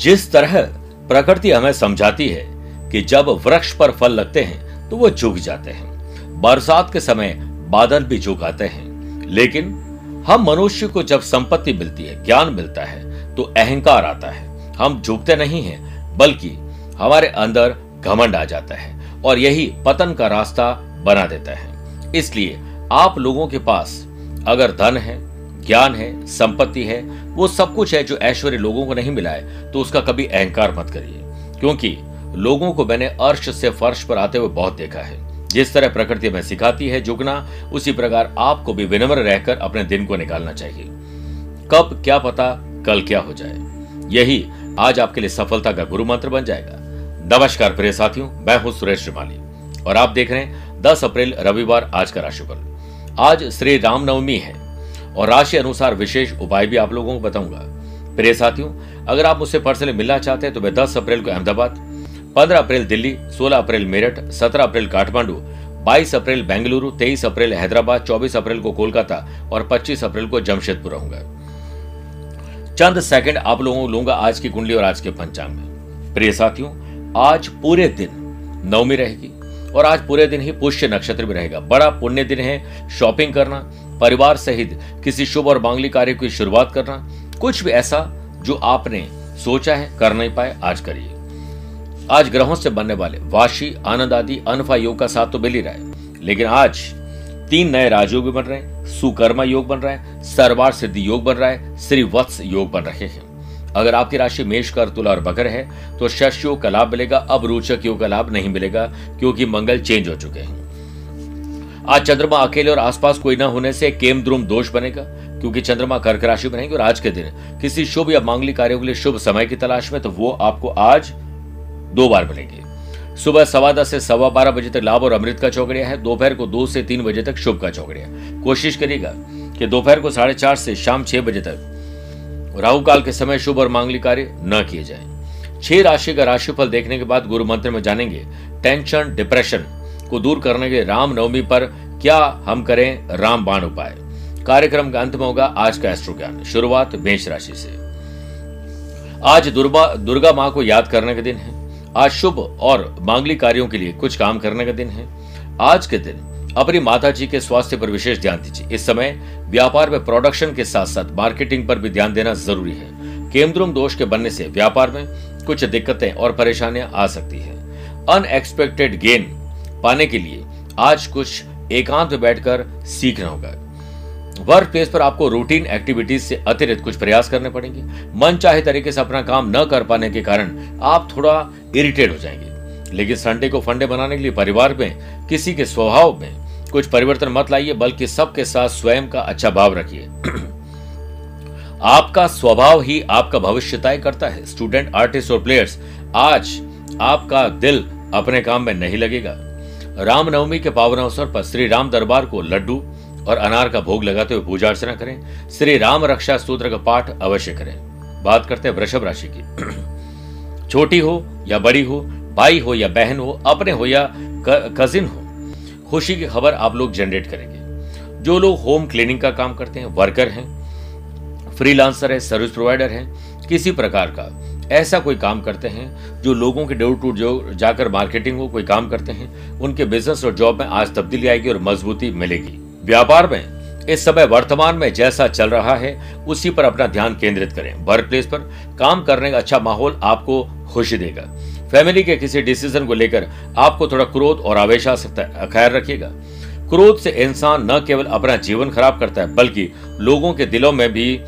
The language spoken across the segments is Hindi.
जिस तरह प्रकृति हमें समझाती है कि जब वृक्ष पर फल लगते हैं तो वो झुक जाते हैं। बरसात के समय बादल भी झुक आते हैं। लेकिन हम मनुष्य को जब संपत्ति मिलती है, ज्ञान मिलता है तो अहंकार आता है। हम झुकते नहीं हैं, बल्कि हमारे अंदर घमंड आ जाता है और यही पतन का रास्ता बना देता है। इसलिए आप लोगों के पास अगर धन है ज्ञान है, संपत्ति है, वो सब कुछ है जो ऐश्वर्य लोगों को नहीं मिला है तो उसका कभी अहंकार मत करिए। क्योंकि लोगों को मैंने अर्श से फर्श पर आते हुए बहुत देखा है। जिस तरह प्रकृति में सिखाती है झुकना उसी प्रकार आपको भी विनम्र रहकर अपने दिन को निकालना चाहिए। कब क्या पता कल क्या हो जाए। यही आज आपके लिए सफलता का गुरु मंत्र बन जाएगा। नमस्कार प्रिय साथियों, मैं हूँ सुरेश श्रीमाली, और आप देख रहे हैं 10 अप्रैल रविवार आज का राशिफल। आज श्री रामनवमी है। और राशि अनुसार विशेष उपाय भी आप लोगों को बताऊँगा। प्रिय साथियों, अगर आप मुझसे पर्सनली मिलना चाहते हैं तो मैं 10 अप्रैल को अहमदाबाद 15 अप्रैल दिल्ली 16 अप्रैल मेरठ 17 अप्रैल काठमांडू 22 अप्रैल बेंगलुरु 23 अप्रैल हैदराबाद 24 अप्रैल को कोलकाता और 25 अप्रैल को जमशेदपुर रहूँगा। चंद सेकंड आप लोगों को लूँगा आज की कुंडली और आज के पंचांग में। प्रिय साथियों, आज पूरे दिन नवमी रहेगी और आज पूरे दिन ही पुष्य नक्षत्र भी रहेगा। बड़ा पुण्य दिन है, शॉपिंग करना परिवार सहित किसी शुभ और मांगलिक कार्य की शुरुआत करना, कुछ भी ऐसा जो आपने सोचा है, कर नहीं पाए, आज करिए। आज ग्रहों से बनने वाले वाशी, आनंद आदि अनफा योग का साथ तो मिल ही रहा है, लेकिन आज तीन नए राजयोग भी बन रहे हैं, सुकर्मा योग बन रहा है, सर्वार सिद्धि योग बन रहा है, श्री वत्स योग बन रहे हैं। अगर आपकी राशि मेष, कर, तुला और बकर है तो शश योग का लाभ मिलेगा, अब रोचक योग का लाभ नहीं मिलेगा, क्योंकि मंगल चेंज हो चुके हैं। आज चंद्रमा अकेले और आसपास कोई ना होने से केम द्रुम दोष बनेगा, क्योंकि चंद्रमा कर्क राशि बनेगी और आज के दिन किसी शुभ या मांगलिक कार्यों के लिए शुभ समय की तलाश में तो वो आपको आज दो बार मिलेंगे। सुबह सवा दस से सवा बारह बजे तक लाभ और अमृत का चौकड़िया है, दोपहर को दो से तीन बजे तक शुभ का चौकड़िया कोशिश करिएगा कि दोपहर को साढ़े चार से शाम छह बजे तक राहु काल के समय शुभ और मांगलिक कार्य न किए जाए। छह राशि का राशिफल देखने के बाद गुरु मंत्र में जानेंगे, टेंशन, डिप्रेशन को दूर करने के राम नवमी पर क्या हम करें राम बाण उपाय? कार्यक्रम का अंत में होगा आज का एस्ट्रो ज्ञान शुरुआत मेष राशि से। आज दुर्गा दुर्गा माँ को याद करने का दिन है। आज शुभ और मांगलिक कार्यों के लिए कुछ काम करने का दिन है। आज के दिन अपनी माता जी के स्वास्थ्य पर विशेष ध्यान दीजिए। इस समय व्यापार में प्रोडक्शन के साथ साथ मार्केटिंग पर भी ध्यान देना ज़रूरी है। केमद्रुम दोष के बनने से व्यापार में कुछ दिक्कतें और परेशानियाँ आ सकती है। अनएक्सपेक्टेड गेन पाने के लिए आज कुछ एकांत में बैठकर सीखना होगा वर्क प्लेस पर आपको रूटीन एक्टिविटीज़ से अतिरिक्त कुछ प्रयास करने पड़ेंगे। मन चाहे तरीके से अपना काम न कर पाने के कारण आप थोड़ा इरिटेट हो जाएँगे। लेकिन संडे को फंडे बनाने के लिए परिवार में, किसी के स्वभाव में कुछ परिवर्तन मत लाइए, बल्कि सबके साथ स्वयं का अच्छा भाव रखिए। आपका स्वभाव ही आपका भविष्य तय करता है। स्टूडेंट आर्टिस्ट और प्लेयर्स आज आपका दिल अपने काम में नहीं लगेगा। रामनवमी के पावन अवसर पर श्री राम दरबार को लड्डू और अनार का भोग लगाते हुए पूजा अर्चना करें। श्री राम रक्षा सूत्र का पाठ अवश्य करें। बात करते हैं वृषभ राशि की। छोटी हो या बड़ी हो, भाई हो या बहन हो, अपने हो या कजिन हो, खुशी की खबर आप लोग जनरेट करेंगे। जो लोग होम क्लीनिंग का काम करते हैं वर्कर हैं फ्रीलांसर है सर्विस प्रोवाइडर हैं, किसी प्रकार का ऐसा कोई काम करते हैं जो लोगों के डोर टू डोर जाकर मार्केटिंग हो, कोई काम करते हैं? उनके बिज़नेस और जॉब में आज तब्दीली आएगी और मजबूती मिलेगी। व्यापार में, इस समय वर्तमान में जैसा चल रहा है, उसी पर अपना ध्यान केंद्रित करें। वर्क प्लेस पर काम करने का अच्छा माहौल आपको खुशी देगा। फैमिली के किसी डिसीज़न को लेकर आपको थोड़ा क्रोध और आवेश आ सकता है। खैर रखिएगा। क्रोध से इंसान न केवल अपना जीवन खराब करता है, बल्कि लोगों के दिलों में भी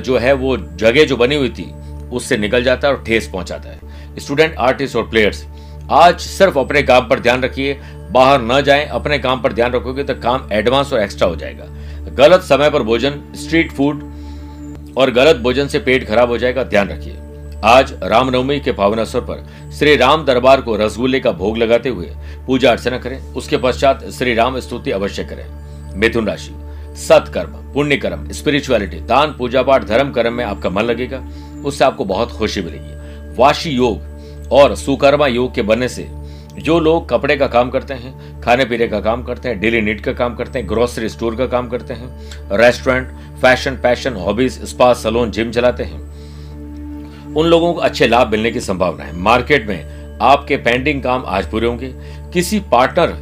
जो है वो जगह जो बनी हुई थी उससे निकल जाता है और ठेस पहुंचाता है। स्टूडेंट आर्टिस्ट और प्लेयर्स आज सिर्फ़ अपने काम पर ध्यान रखिए। बाहर न जाएँ, अपने काम पर ध्यान रखोगे तो काम एडवांस और एक्स्ट्रा हो जाएगा। गलत समय पर भोजन स्ट्रीट फ़ूड और गलत भोजन से पेट खराब हो जाएगा, ध्यान रखिए। आज रामनवमी के पावन अवसर पर श्री राम दरबार को रसगुल्ले का भोग लगाते हुए पूजा अर्चना करें। उसके पश्चात श्री राम स्तुति अवश्य करें। मिथुन राशि, सत्कर्म पुण्य कर्म स्पिरिचुअलिटी दान, पूजा पाठ, धर्म, कर्म में आपका मन लगेगा। उससे आपको बहुत खुशी मिलेगी। वाशी योग और सुकर्मा योग के बनने से जो लोग कपड़े का काम करते हैं, खाने पीने का काम करते हैं डेली नीट का काम करते हैं ग्रोसरी स्टोर का काम करते हैं restaurant fashion passion hobbies spa salon gym चलाते हैं, उन लोगों को अच्छे लाभ मिलने की संभावना है। मार्केट में आपके पेंडिंग काम आज पूरे होंगे। किसी पार्टनर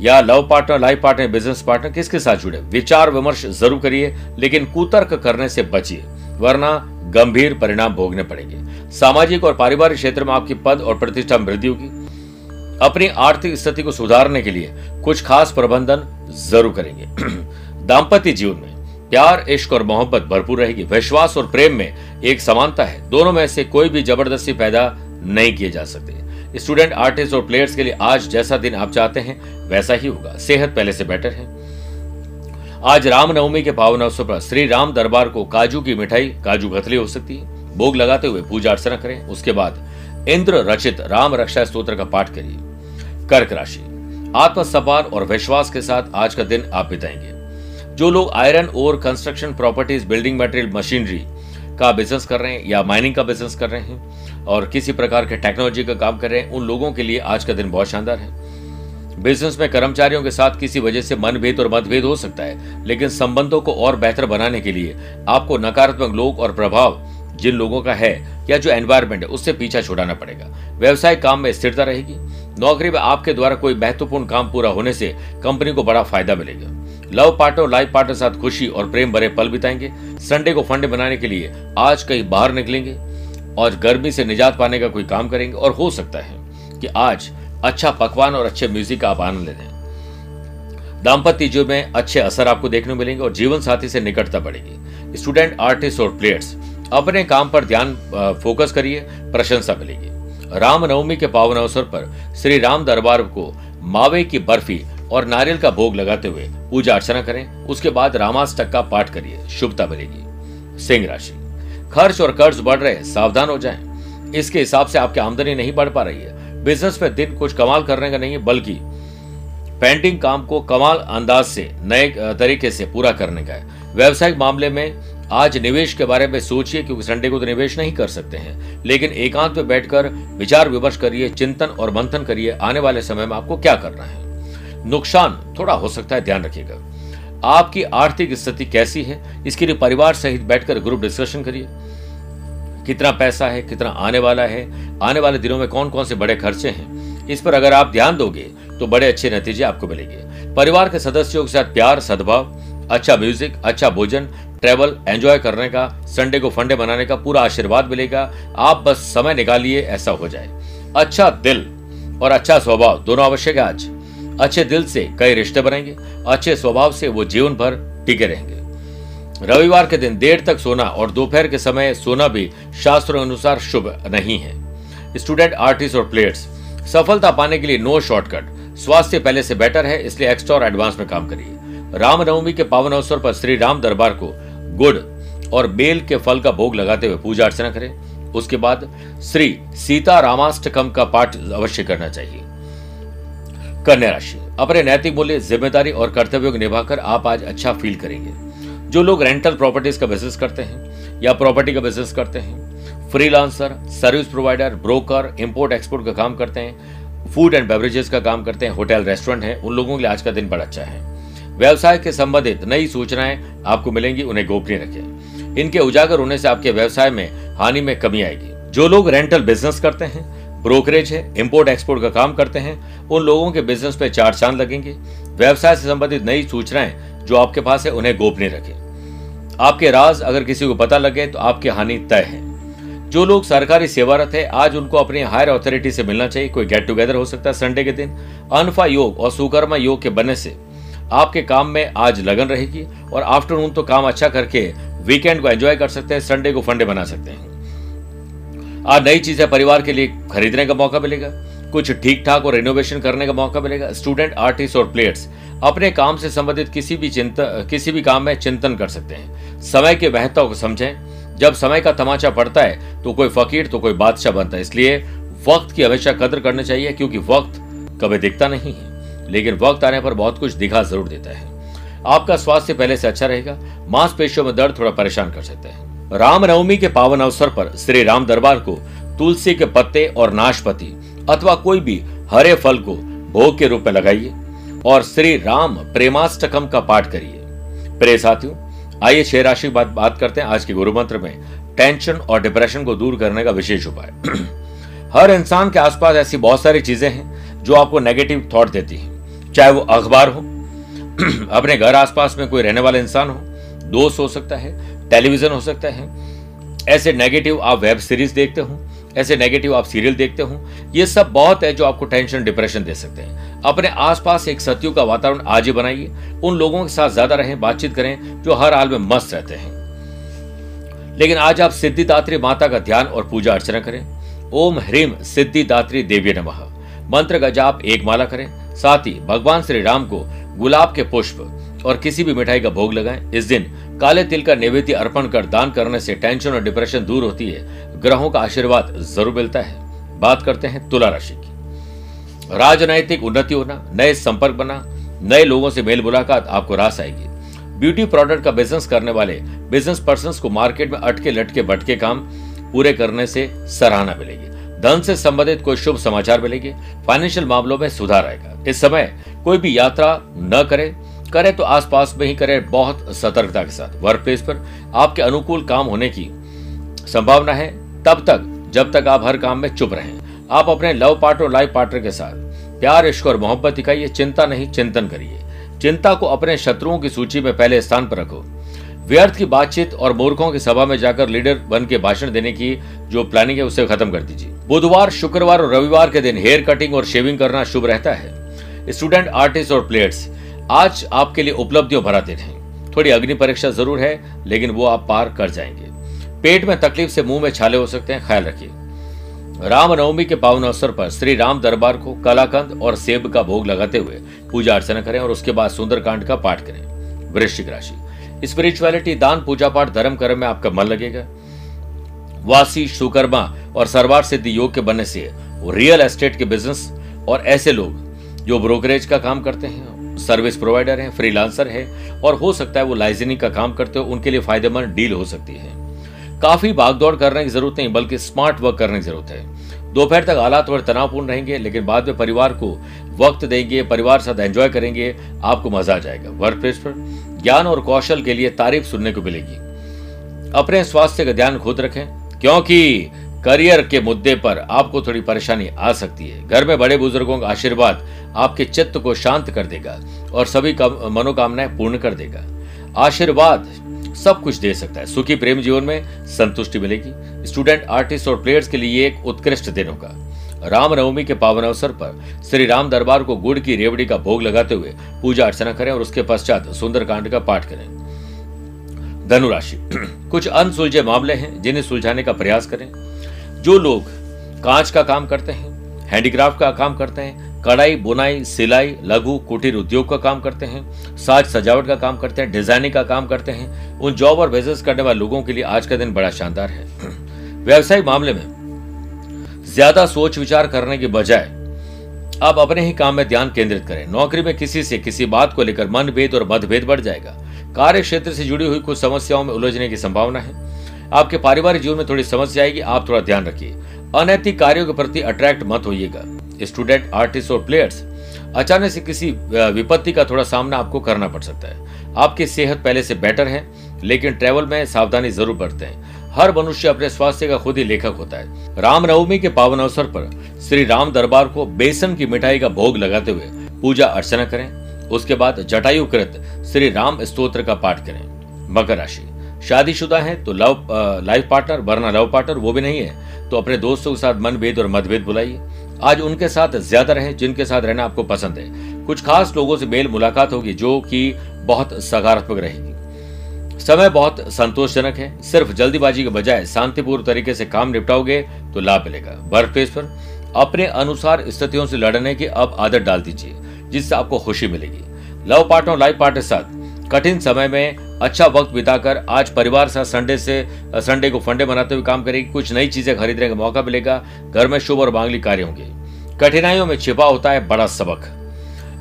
या love partner life partner business partner किसके साथ जुड़े? विचार, विमर्श ज़रूर करिए, लेकिन कुतर्क करने से बचिए। वरना गंभीर परिणाम भोगने पड़ेंगे। सामाजिक और पारिवारिक क्षेत्र में आपकी पद और प्रतिष्ठा में वृद्धि होगी। अपनी आर्थिक स्थिति को सुधारने के लिए कुछ खास प्रबंधन ज़रूर करेंगे। दाम्पत्य जीवन में प्यार, इश्क और मोहब्बत भरपूर रहेगी। विश्वास और प्रेम में एक समानता है। दोनों में से कोई भी ज़बरदस्ती पैदा नहीं किए जा सकते। स्टूडेंट, आर्टिस्ट और प्लेयर्स के लिए आज जैसा दिन आप चाहते हैं, वैसा ही होगा। सेहत पहले से बेटर है। आज रामनवमी के पावन अवसर पर श्री राम दरबार को काजू की मिठाई, काजू कतली हो सकती है। भोग लगाते हुए पूजा अर्चना करें। उसके बाद इंद्र रचित राम रक्षा स्त्रोत्र का पाठ करिए। कर्क राशि। आत्मसपार और विश्वास के साथ आज का दिन आप बिताएँगे। जो लोग आयरन और construction properties, building material, machinery का बिज़नेस कर रहे हैं या माइनिंग का बिज़नेस कर रहे हैं और किसी प्रकार के टेक्नोलॉजी का काम कर रहे हैं, उन लोगों के लिए आज का दिन बहुत शानदार है। बिज़नेस में कर्मचारियों के साथ किसी वजह से मनभेद और मतभेद हो सकता है, लेकिन संबंधों को और बेहतर बनाने के लिए आपको नकारात्मक लोग और प्रभाव जिन लोगों का है या जो एनवायरमेंट है, उससे पीछा छुड़ाना पड़ेगा। व्यवसायिक काम में स्थिरता रहेगी। नौकरी में आपके द्वारा कोई महत्वपूर्ण काम पूरा होने से कंपनी को बड़ा फ़ायदा मिलेगा। लव पार्टनर लाइफ पार्टनर साथ खुशी और प्रेम भरे पल बिताएँगे। संडे को फंड बनाने के लिए आज कहीं बाहर निकलेंगे और गर्मी से निजात पाने का कोई काम करेंगे और हो सकता है कि आज अच्छा पकवान और अच्छे म्यूज़िक का आप आनंद लेते हैं। दाम्पत्य जीवन में अच्छे असर आपको देखने मिलेंगे और जीवन साथी से निकटता बढ़ेगी। स्टूडेंट आर्टिस्ट और प्लेयर्स अपने काम पर ध्यान फोकस करिए, प्रशंसा मिलेगी। रामनवमी के पावन अवसर पर श्री राम दरबार को मावे की बर्फ़ी और नारियल का भोग लगाते हुए पूजा अर्चना करें। उसके बाद रामाष्टक का पाठ करिए, शुभता मिलेगी। सिंह राशि, खर्च और कर्ज बढ़ रहे सावधान हो जाएँ। इसके हिसाब से आपकी आमदनी नहीं बढ़ पा रही है। बिज़नेस में दिन कुछ कमाल करने का नहीं है, बल्कि पेंडिंग काम को कमाल अंदाज से, नए तरीके से पूरा करने का है। व्यवसायिक मामले में आज निवेश के बारे में सोचिए, क्योंकि संडे को तो निवेश नहीं कर सकते हैं। लेकिन एकांत में बैठकर विचार विमर्श करिए, चिंतन और मंथन करिए, आने वाले समय में आपको क्या करना है? नुकसान थोड़ा हो सकता है, ध्यान रखिएगा। आपकी आर्थिक स्थिति कैसी है? इसके लिए परिवार सहित बैठकर ग्रुप डिस्कशन करिए। कितना पैसा है, कितना आने वाला है, आने वाले दिनों में कौन कौन से बड़े खर्चे हैं, इस पर अगर आप ध्यान दोगे तो बड़े अच्छे नतीजे आपको मिलेंगे। परिवार के सदस्यों के साथ प्यार, सद्भाव अच्छा म्यूज़िक अच्छा भोजन ट्रेवल एंजॉय करने का संडे को फंडे बनाने का पूरा आशीर्वाद मिलेगा। आप बस समय निकालिए, ऐसा हो जाए। अच्छा दिल और अच्छा स्वभाव, दोनों आवश्यक है आज। अच्छे दिल से कई रिश्ते बनेंगे, अच्छे स्वभाव से वो जीवन भर टिके रहेंगे। रविवार के दिन देर तक सोना और दोपहर के समय सोना भी शास्त्रों अनुसार शुभ नहीं है। स्टूडेंट, आर्टिस्ट और प्लेयर्स, सफलता पाने के लिए नो शॉर्टकट। स्वास्थ्य पहले से बेटर है, इसलिए एक्स्ट्रा और एडवांस में काम करिए। रामनवमी के पावन अवसर पर श्री राम दरबार को गुड़ और बेल के फल का भोग लगाते हुए पूजा अर्चना करें। उसके बाद श्री सीता रामाष्टकम का पाठ अवश्य करना चाहिए। कन्या राशि। अपने नैतिक मूल्य, ज़िम्मेदारी और कर्तव्यों को निभाकर आप आज अच्छा फील करेंगे। जो लोग रेंटल प्रॉपर्टीज़ का बिज़नेस करते हैं, या प्रॉपर्टी का बिज़नेस करते हैं freelancer service provider broker import export का काम करते हैं फ़ूड एंड बेवरेजेस का काम करते हैं होटल रेस्टोरेंट है, उन लोगों के लिए आज का दिन बड़ा अच्छा है। व्यवसाय के संबंधित नई सूचनाएँ आपको मिलेंगी, उन्हें गोपनीय रखें। इनके उजागर होने से आपके व्यवसाय में हानि में कमी आएगी। जो लोग रेंटल बिज़नेस करते हैं ब्रोकरेज है इंपोर्ट एक्सपोर्ट का काम करते हैं, उन लोगों के बिज़नेस पे चार चाँद लगेंगे। व्यवसाय से संबंधित नई सूचनाएँ जो आपके पास है, उन्हें गोपनीय रखें। आपके राज अगर किसी को पता लगे तो आपकी हानि तय है। जो लोग सरकारी सेवारत है, आज उनको अपनी हायर अथॉरिटी से मिलना चाहिए। कोई गेट टुगेदर हो सकता है संडे के दिन। अनफा योग और सुकर्मा योग के बनने से आपके काम में आज लगन रहेगी और आफ्टरनून तो काम अच्छा करके वीकेंड को एंजॉय कर सकते हैं संडे को फंडे बना सकते हैं। आज नई चीज़ें परिवार के लिए खरीदने का मौका मिलेगा। कुछ ठीक ठाक और रिनोवेशन करने का मौका मिलेगा। स्टूडेंट आर्टिस्ट और प्लेयर्स अपने काम से संबंधित किसी भी चिंता, किसी भी काम में चिंतन कर सकते हैं। समय के महत्व को समझें। जब समय का तमाचा पड़ता है तो कोई फकीर तो कोई बादशाह बनता है। इसलिए वक्त की हमेशा कदर करनी चाहिए, क्योंकि वक्त कभी दिखता नहीं है, लेकिन वक्त आने पर बहुत कुछ दिखा ज़रूर देता है। आपका स्वास्थ्य पहले से अच्छा रहेगा, मांसपेशियों में दर्द थोड़ा परेशान कर सकते हैं। रामनवमी के पावन अवसर पर श्री राम दरबार को तुलसी के पत्ते और नाशपति अथवा कोई भी हरे फल को भोग के रूप में लगाइए और श्री राम प्रेमाष्टकम का पाठ करिए। प्रिय साथियों, आइए छह राशि बात बात करते हैं आज के गुरु मंत्र में। टेंशन और डिप्रेशन को दूर करने का विशेष उपाय। हर इंसान के आसपास ऐसी बहुत सारी चीज़ें हैं जो आपको नेगेटिव थॉट देती हैं। चाहे वो अखबार हो, अपने घर आसपास में कोई रहने वाला इंसान हो, दोस्त हो सकता है टेलीविज़न हो सकता है। ऐसे नेगेटिव आप वेब सीरीज़ देखते हो ऐसे नेगेटिव आप सीरियल देखते हो, ये सब बहुत है जो आपको टेंशन डिप्रेशन दे सकते हैं। अपने आसपास एक सत्यु का वातावरण आज ही बनाइए, उन लोगों के साथ ज़्यादा रहें, बातचीत करें, जो हर हाल में मस्त रहते हैं। लेकिन आज आप सिद्धिदात्री माता का ध्यान और पूजा अर्चना करें। ओम ह्रीम सिद्धिदात्री देवी नमः। मंत्र का जाप एक माला करें। साथ ही भगवान श्री राम को गुलाब के पुष्प और किसी भी मिठाई का भोग लगाएँ। इस दिन काले तिल का नैवेद्य अर्पण कर दान करने से टेंशन और डिप्रेशन दूर होती है। ग्रहों का आशीर्वाद ज़रूर मिलता है। बात करते हैं तुला राशि की। राजनैतिक उन्नति होना, नए संपर्क बना, नए लोगों से मेल मुलाकात आपको रास आएगी। ब्यूटी प्रोडक्ट का बिज़नेस करने वाले बिज़नेस पर्सन को मार्केट में अटके लटके भटके काम पूरे करने से सराहना मिलेगी। धन से संबंधित कोई शुभ समाचार मिलेंगे। फाइनेंशियल मामलों में सुधार आएगा। इस समय कोई भी यात्रा न करे। करे तो आसपास में ही करे बहुत सतर्कता के साथ। वर्क प्लेस पर आपके अनुकूल काम होने की संभावना है, तब तक, जब तक आप हर काम में चुप रहें। आप अपने लव पार्टनर लाइफ पार्टनर के साथ प्यार, इश्क और मोहब्बत दिखाइए, चिंता नहीं, चिंतन करिए। चिंता को अपने शत्रुओं की सूची में पहले स्थान पर रखो। व्यर्थ की बातचीत और मूर्खों की सभा में जाकर लीडर बन के भाषण देने की जो प्लानिंग है, उसे खत्म कर दीजिए। बुधवार, शुक्रवार और रविवार के दिन हेयर कटिंग और शेविंग करना शुभ रहता है। स्टूडेंट आर्टिस्ट और प्लेयर्स आज आपके लिए उपलब्धियों भरा दिन है। थोड़ी अग्नि परीक्षा ज़रूर है, लेकिन वो आप पार कर जाएँगे। पेट में तकलीफ़ से मुँह में छाले हो सकते हैं, ख्याल रखिए। रामनवमी के पावन अवसर पर श्री राम दरबार को कलाकंद और सेब का भोग लगाते हुए पूजा अर्चना करें और उसके बाद सुंदरकांड का पाठ करें। वृश्चिक राशि। स्पिरिचुअलिटी, दान पूजा पाठ धर्म कर्म में आपका मन लगेगा। वासी, सुकर्मा और सरवार सिद्धि योग के बनने से रियल एस्टेट के बिज़नेस और ऐसे लोग जो ब्रोकरेज का काम करते हैं सर्विस प्रोवाइडर हैं, फ्रीलांसर है और हो सकता है वो लाइजनिंग का काम करते हो, उनके लिए फ़ायदेमंद डील हो सकती है। काफ़ी भागदौड़ करने की ज़रूरत नहीं, बल्कि स्मार्ट वर्क करने की ज़रूरत है। दोपहर तक हालात थोड़े तनावपूर्ण रहेंगे, लेकिन बाद में परिवार को वक्त देंगे, परिवार साथ एंजॉय करेंगे, आपको मज़ा आ जाएगा। वर्क प्लेस पर ज्ञान और कौशल के लिए तारीफ़ सुनने को मिलेगी। अपने स्वास्थ्य का ध्यान खुद रखें, क्योंकि करियर के मुद्दे पर आपको थोड़ी परेशानी आ सकती है। घर में बड़े बुज़ुर्गों का आशीर्वाद आपके चित्त को शांत कर देगा और सभी मनोकामनाएँ पूर्ण कर देगा। आशीर्वाद सब कुछ दे सकता है। सुखी प्रेम जीवन में संतुष्टि मिलेगी। स्टूडेंट, आर्टिस्ट और प्लेयर्स के लिए एक उत्कृष्ट दिन होगा। रामनवमी के पावन अवसर पर श्री राम दरबार को गुड़ की रेवड़ी का भोग लगाते हुए पूजा अर्चना करें और उसके पश्चात सुंदरकांड का पाठ करें। धनुराशि। कुछ अनसुलझे मामले हैं, जिन्हें सुलझाने का प्रयास करें। जो लोग कांच का काम करते हैं, हैंडीक्राफ्ट का काम करते हैं कढ़ाई, बुनाई, सिलाई, लघु, कुटीर उद्योग का काम करते हैं, साज सजावट का काम करते हैं, डिज़ाइनिंग का काम करते हैं। उन जॉब और बिज़नेस करने वाले लोगों के लिए आज का दिन बड़ा शानदार है। व्यवसायिक मामले में, ज़्यादा सोच विचार करने के बजाय, आप अपने ही काम में ध्यान केंद्रित करें। नौकरी में किसी से किसी बात को लेकर मनभेद और मतभेद बढ़ जाएगा। कार्य क्षेत्र से जुड़ी हुई कुछ समस्याओं में उलझने की संभावना है। आपके पारिवारिक जीवन में थोड़ी समस्या आएगी, आप थोड़ा ध्यान रखिए। अनैतिक कार्यों के प्रति अट्रैक्ट मत होइएगा। स्टूडेंट आर्टिस्ट और प्लेयर्स अचानक से किसी विपत्ति का थोड़ा सामना आपको करना पड़ सकता है। आपकी सेहत पहले से बेटर है, लेकिन ट्रेवल में सावधानी ज़रूर बरतें। हर मनुष्य अपने स्वास्थ्य का खुद ही लेखक होता है। रामनवमी के पावन अवसर पर श्री राम दरबार को बेसन की मिठाई का भोग लगाते हुए पूजा अर्चना करें। उसके बाद जटायु कृत श्री राम स्तोत्र का पाठ करें। मकर राशि। शादीशुदा है तो लव लाइफ पार्टनर वरना लव पार्टनर वो भी नहीं है। तो अपने दोस्तों के साथ मनभेद और मतभेद बुलाइए। आज उनके साथ ज़्यादा रहें, जिनके साथ रहना आपको पसंद है। कुछ खास लोगों से मेल मुलाकात होगी, जो कि बहुत सकारात्मक रहेगी। समय बहुत संतोषजनक है। सिर्फ़ जल्दीबाजी के बजाय शांतिपूर्ण तरीके से काम निपटाओगे तो लाभ मिलेगा। वर्क प्लेस पर अपने अनुसार स्थितियों से लड़ने की अब आदत डाल दीजिए, जिससे आपको खुशी मिलेगी। लव पार्टनर लाइफ पार्टनर साथ कठिन समय में अच्छा वक्त बिताकर आज परिवार साथ संडे से संडे को फंडे बनाते हुए काम करेगी। कुछ नई चीज़ें खरीदने का मौका मिलेगा। घर में शुभ और मांगलिक कार्य होंगे। कठिनाइयों में छिपा होता है बड़ा सबक।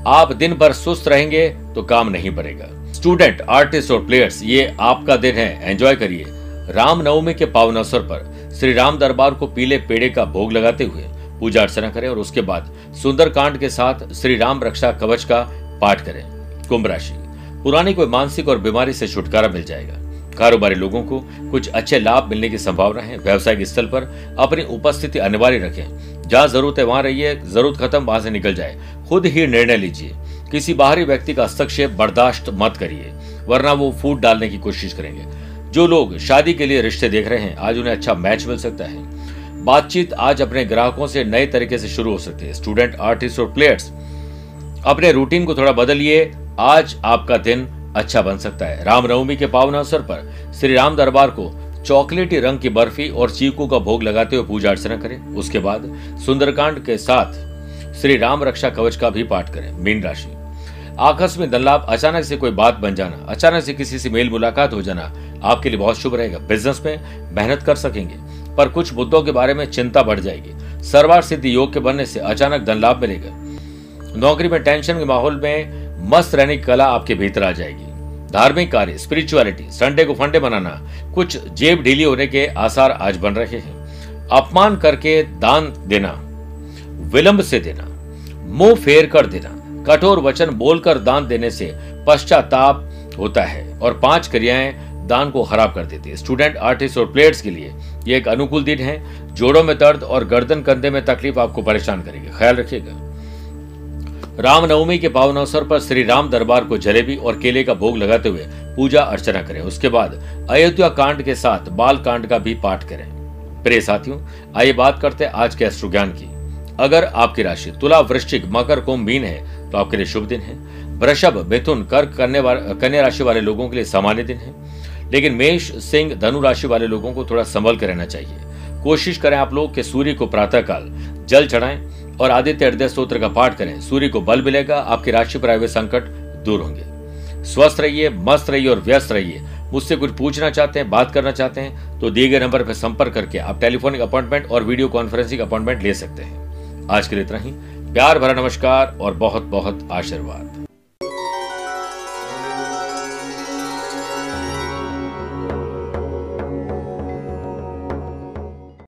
आप दिन भर सुस्त रहेंगे तो काम नहीं बढ़ेगा। स्टूडेंट आर्टिस्ट और प्लेयर्स ये आपका दिन है। एंजॉय करिए। रामनवमी के पावन अवसर पर श्री राम दरबार को पीले पेड़े का भोग लगाते हुए पूजा अर्चना करें और उसके बाद सुंदर कांड के साथ श्री राम रक्षा कवच का पाठ करें। कुंभ राशि। पुरानी कोई मानसिक और बीमारी से छुटकारा मिल जाएगा। कारोबारी लोगों को कुछ अच्छे लाभ मिलने की संभावना है। व्यवसायिक स्थल पर अपनी उपस्थिति अनिवार्य रखें। जहाँ ज़रूरत है, वहाँ रहिए। ज़रूरत खत्म, वहाँ से निकल जाए। खुद ही निर्णय लीजिए। किसी बाहरी व्यक्ति का हस्तक्षेप बर्दाश्त मत करिए, वरना वो फूट डालने की कोशिश करेंगे। जो लोग शादी के लिए रिश्ते देख रहे हैं, आज उन्हें अच्छा मैच मिल सकता है। बातचीत आज अपने ग्राहकों से नए तरीके से शुरू हो सकती है। स्टूडेंट आर्टिस्ट और प्लेयर्स अपने रूटीन को थोड़ा बदलिए। आज आपका दिन अच्छा बन सकता है। रामनवमी के पावन अवसर पर श्री राम दरबार को चॉकलेटी रंग की बर्फ़ी और चीकू का भोग लगाते हुए पूजा अर्चना करें। उसके बाद सुंदरकांड के साथ श्री राम रक्षा कवच का भी पाठ करें, मीन राशि। आकस्मिक धन लाभ अचानक से कोई बात बन जाना, अचानक से किसी से मेल मुलाकात हो जाना, आपके लिए बहुत शुभ रहेगा। बिज़नेस में मेहनत कर सकेंगे, पर कुछ मुद्दों के बारे में चिंता बढ़ जाएगी। सर्वार सिद्धि योग के बनने से अचानक धन लाभ मिलेगा। नौकरी में टेंशन के माहौल में मस्त रहने की कला आपके भीतर आ जाएगी। धार्मिक कार्य स्पिरिचुअलिटी संडे को फंडे बनाना कुछ जेब ढीली होने के आसार आज बन रहे हैं। अपमान करके दान देना, विलंब से देना, मुँह फेर कर देना, कठोर वचन बोलकर दान देने से पश्चाताप होता है और पाँच क्रियाएँ दान को खराब कर देती है। स्टूडेंट आर्टिस्ट और प्लेयर्स के लिए यह एक अनुकूल दिन है, जोड़ों में दर्द और गर्दन कंधे में तकलीफ़ आपको परेशान करेगी। ख्याल रखिएगा। रामनवमी के पावन अवसर पर श्री राम दरबार को जलेबी और केले का भोग लगाते हुए पूजा अर्चना करें। उसके बाद अयोध्या कांड के साथ बाल कांड का भी पाठ करें। प्रिय साथियों, आइए बात करते हैं आज के अश्रु ज्ञान की। अगर आपकी राशि तुला, वृश्चिक, मकर, कुंभ, मीन है तो आपके लिए शुभ दिन है। वृषभ, मिथुन, कर्क, कन्या राशि वाले लोगों के लिए सामान्य दिन है। लेकिन मेष, सिंह, धनु राशि वाले लोगों को थोड़ा संभल कर रहना चाहिए। कोशिश करें आप लोग कि सूर्य को प्रातःकाल जल चढ़ाएँ। और आदित्य हृदय स्त्रोत्र का पाठ करें। सूर्य को बल मिलेगा, आपकी राशि पर आए हुए संकट दूर होंगे। स्वस्थ रहिए, मस्त रहिए और व्यस्त रहिए। मुझसे कुछ पूछना चाहते हैं, बात करना चाहते हैं तो दिए गए नंबर पर संपर्क करके आप टेलीफोनिक अपॉइंटमेंट और वीडियो कॉन्फ्रेंसिंग अपॉइंटमेंट ले सकते हैं। आज के लिए इतना ही। प्यार भरा नमस्कार और बहुत बहुत आशीर्वाद।